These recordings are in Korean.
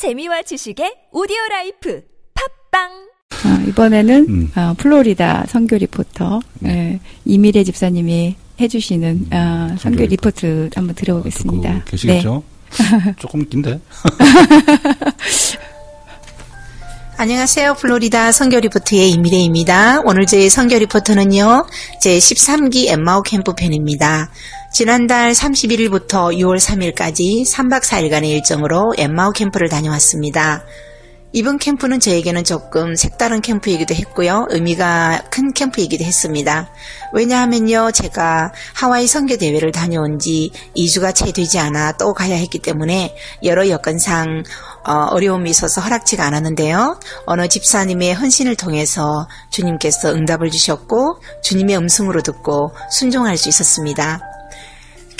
재미와 지식의 오디오 라이프 팟빵 어, 이번에는 음. 어, 플로리다 선교 리포터 네. 예, 이미례 집사님이 해주시는 어, 선교 리포트 한번 들어보겠습니다. 듣고 계시겠죠? 조금 긴데. 안녕하세요. 플로리다 선교 리포트의 이미례입니다. 오늘 저희 선교 리포트는요, 제 13기 엠마오 캠프 편입니다. 지난달 31일부터 6월 3일까지 3박 4일간의 일정으로 엠마오 캠프를 다녀왔습니다. 이번 캠프는 저에게는 조금 색다른 캠프이기도 했고요. 의미가 큰 캠프이기도 했습니다. 왜냐하면요, 제가 하와이 선교 대회를 다녀온 지 2주가 채 되지 않아 또 가야 했기 때문에 여러 여건상 어, 려움이 있어서 허락치가 않았는데요. 어느 집사님의 헌신을 통해서 주님께서 응답을 주셨고 주님의 음성으로 듣고 순종할 수 있었습니다.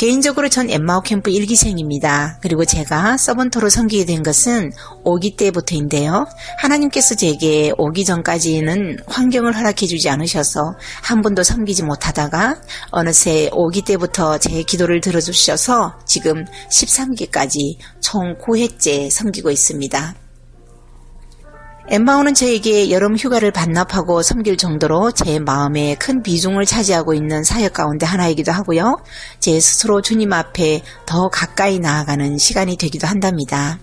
개인적으로 전 엠마오 캠프 1기생입니다. 그리고 제가 서번토로 섬기게 된 것은 5기 때부터인데요. 하나님께서 제게 오기 전까지는 환경을 허락해 주지 않으셔서 한 번도 섬기지 못하다가 어느새 5기 때부터 제 기도를 들어주셔서 지금 13기까지 총 9회째 섬기고 있습니다. 엠마오는 저에게 여름 휴가를 반납하고 섬길 정도로 제 마음에 큰 비중을 차지하고 있는 사역 가운데 하나이기도 하고요. 제 스스로 주님 앞에 더 가까이 나아가는 시간이 되기도 한답니다.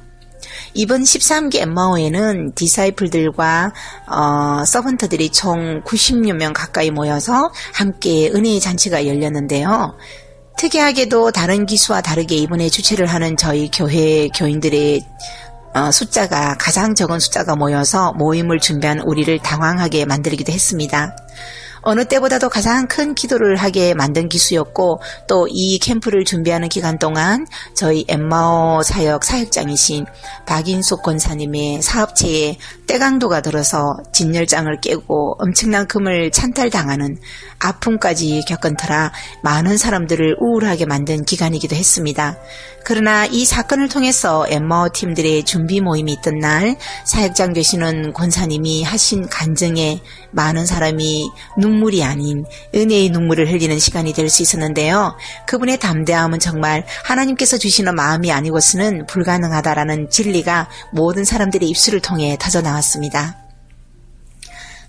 이번 13기 엠마오에는 디사이플들과 어, 서번트들이 총 90여 명 가까이 모여서 함께 은혜의 잔치가 열렸는데요. 특이하게도 다른 기수와 다르게 이번에 주최를 하는 저희 교회 교인들의 어, 숫자가 가장 적은 숫자가 모여서 모임을 준비한 우리를 당황하게 만들기도 했습니다. 어느 때보다도 가장 큰 기도를 하게 만든 기수였고 또 이 캠프를 준비하는 기간 동안 저희 엠마오 사역 사역장이신 박인숙 권사님의 사업체에 때강도가 들어서 진열장을 깨고 엄청난 금을 찬탈당하는 아픔까지 겪은 터라 많은 사람들을 우울하게 만든 기간이기도 했습니다. 그러나 이 사건을 통해서 엠마오 팀들의 준비 모임이 있던 날 사역장 되시는 권사님이 하신 간증에 많은 사람이 눈물이 아닌 은혜의 눈물을 흘리는 시간이 될 수 있었는데요. 그분의 담대함은 정말 하나님께서 주시는 마음이 아니고서는 불가능하다라는 진리가 모든 사람들의 입술을 통해 터져 나왔습니다.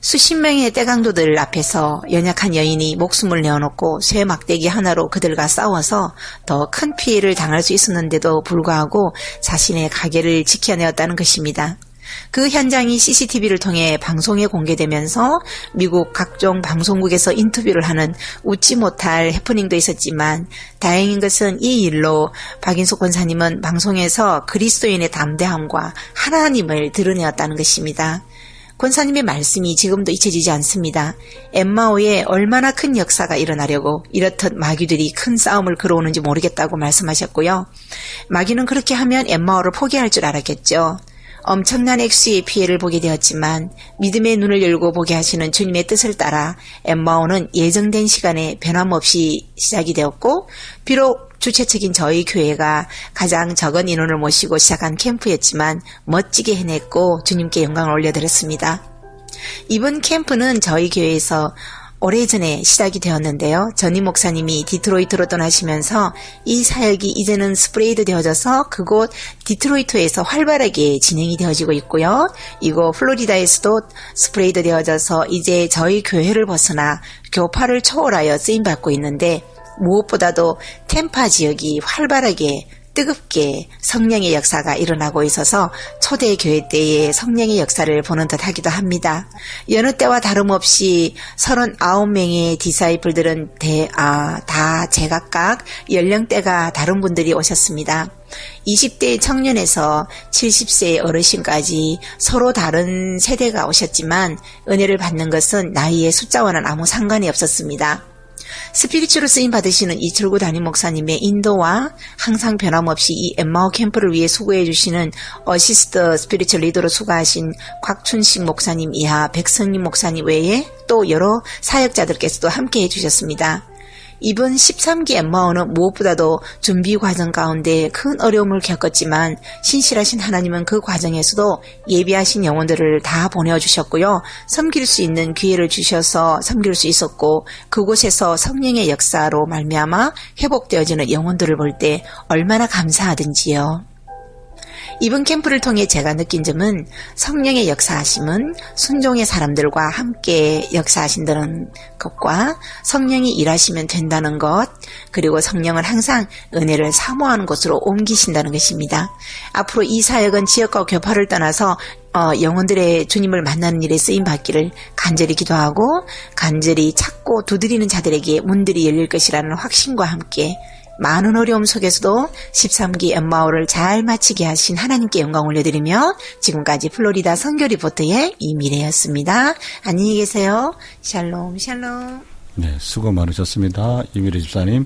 수십 명의 떼강도들 앞에서 연약한 여인이 목숨을 내어놓고 쇠 막대기 하나로 그들과 싸워서 더 큰 피해를 당할 수 있었는데도 불구하고 자신의 가게를 지켜내었다는 것입니다. 그 현장이 CCTV를 통해 방송에 공개되면서 미국 각종 방송국에서 인터뷰를 하는 웃지 못할 해프닝도 있었지만 다행인 것은 이 일로 박인숙 권사님은 방송에서 그리스도인의 담대함과 하나님을 드러내었다는 것입니다. 권사님의 말씀이 지금도 잊혀지지 않습니다. 엠마오에 얼마나 큰 역사가 일어나려고 이렇듯 마귀들이 큰 싸움을 걸어오는지 모르겠다고 말씀하셨고요. 마귀는 그렇게 하면 엠마오를 포기할 줄 알았겠죠. 엄청난 액수의 피해를 보게 되었지만 믿음의 눈을 열고 보게 하시는 주님의 뜻을 따라 엠마오는 예정된 시간에 변함없이 시작이 되었고 비록 주최측인 저희 교회가 가장 적은 인원을 모시고 시작한 캠프였지만 멋지게 해냈고 주님께 영광을 올려드렸습니다. 이번 캠프는 저희 교회에서 오래전에 시작이 되었는데요. 전임 목사님이 디트로이트로 떠나시면서 이 사역이 이제는 spread 되어져서 그곳 디트로이트에서 활발하게 진행이 되어지고 있고요. 이곳 플로리다에서도 spread 되어져서 이제 저희 교회를 벗어나 교파를 초월하여 쓰임받고 있는데 무엇보다도 템파 지역이 활발하게 뜨겁게 성령의 역사가 일어나고 있어서 초대 교회 때의 성령의 역사를 보는 듯 하기도 합니다. 여느 때와 다름없이 39명의 disciple들은 대, 아, 다 제각각 연령대가 다른 분들이 오셨습니다. 20대 청년에서 70세 어르신까지 서로 다른 세대가 오셨지만 은혜를 받는 것은 나이의 숫자와는 아무 상관이 없었습니다. spiritual로 쓰임 받으시는 이철구 담임 목사님의 인도와 항상 변함없이 이 엠마오 캠프를 위해 수고해 주시는 assist spiritual 리더로 수고하신 곽춘식 목사님 이하 백성님 목사님 외에 또 여러 사역자들께서도 함께 해 주셨습니다. 이번 13기 엠마오는 무엇보다도 준비 과정 가운데 큰 어려움을 겪었지만 신실하신 하나님은 그 과정에서도 예비하신 영혼들을 다 보내주셨고요. 섬길 수 있는 기회를 주셔서 섬길 수 있었고 그곳에서 성령의 역사로 말미암아 회복되어지는 영혼들을 볼 때 얼마나 감사하든지요. 이번 캠프를 통해 제가 느낀 점은 성령의 역사하심은 순종의 사람들과 함께 역사하신다는 것과 성령이 일하시면 된다는 것, 그리고 성령을 항상 은혜를 사모하는 곳으로 옮기신다는 것입니다. 앞으로 이 사역은 지역과 교파를 떠나서 어, 영혼들의 주님을 만나는 일에 쓰임 받기를 간절히 기도하고 간절히 찾고 두드리는 자들에게 문들이 열릴 것이라는 확신과 함께 많은 어려움 속에서도 13기 엠마오를 잘 마치게 하신 하나님께 영광 올려드리며 지금까지 플로리다 선교 리포트의 이미래였습니다. 안녕히 계세요. 샬롬 샬롬. 네, 수고 많으셨습니다. 이미래 집사님.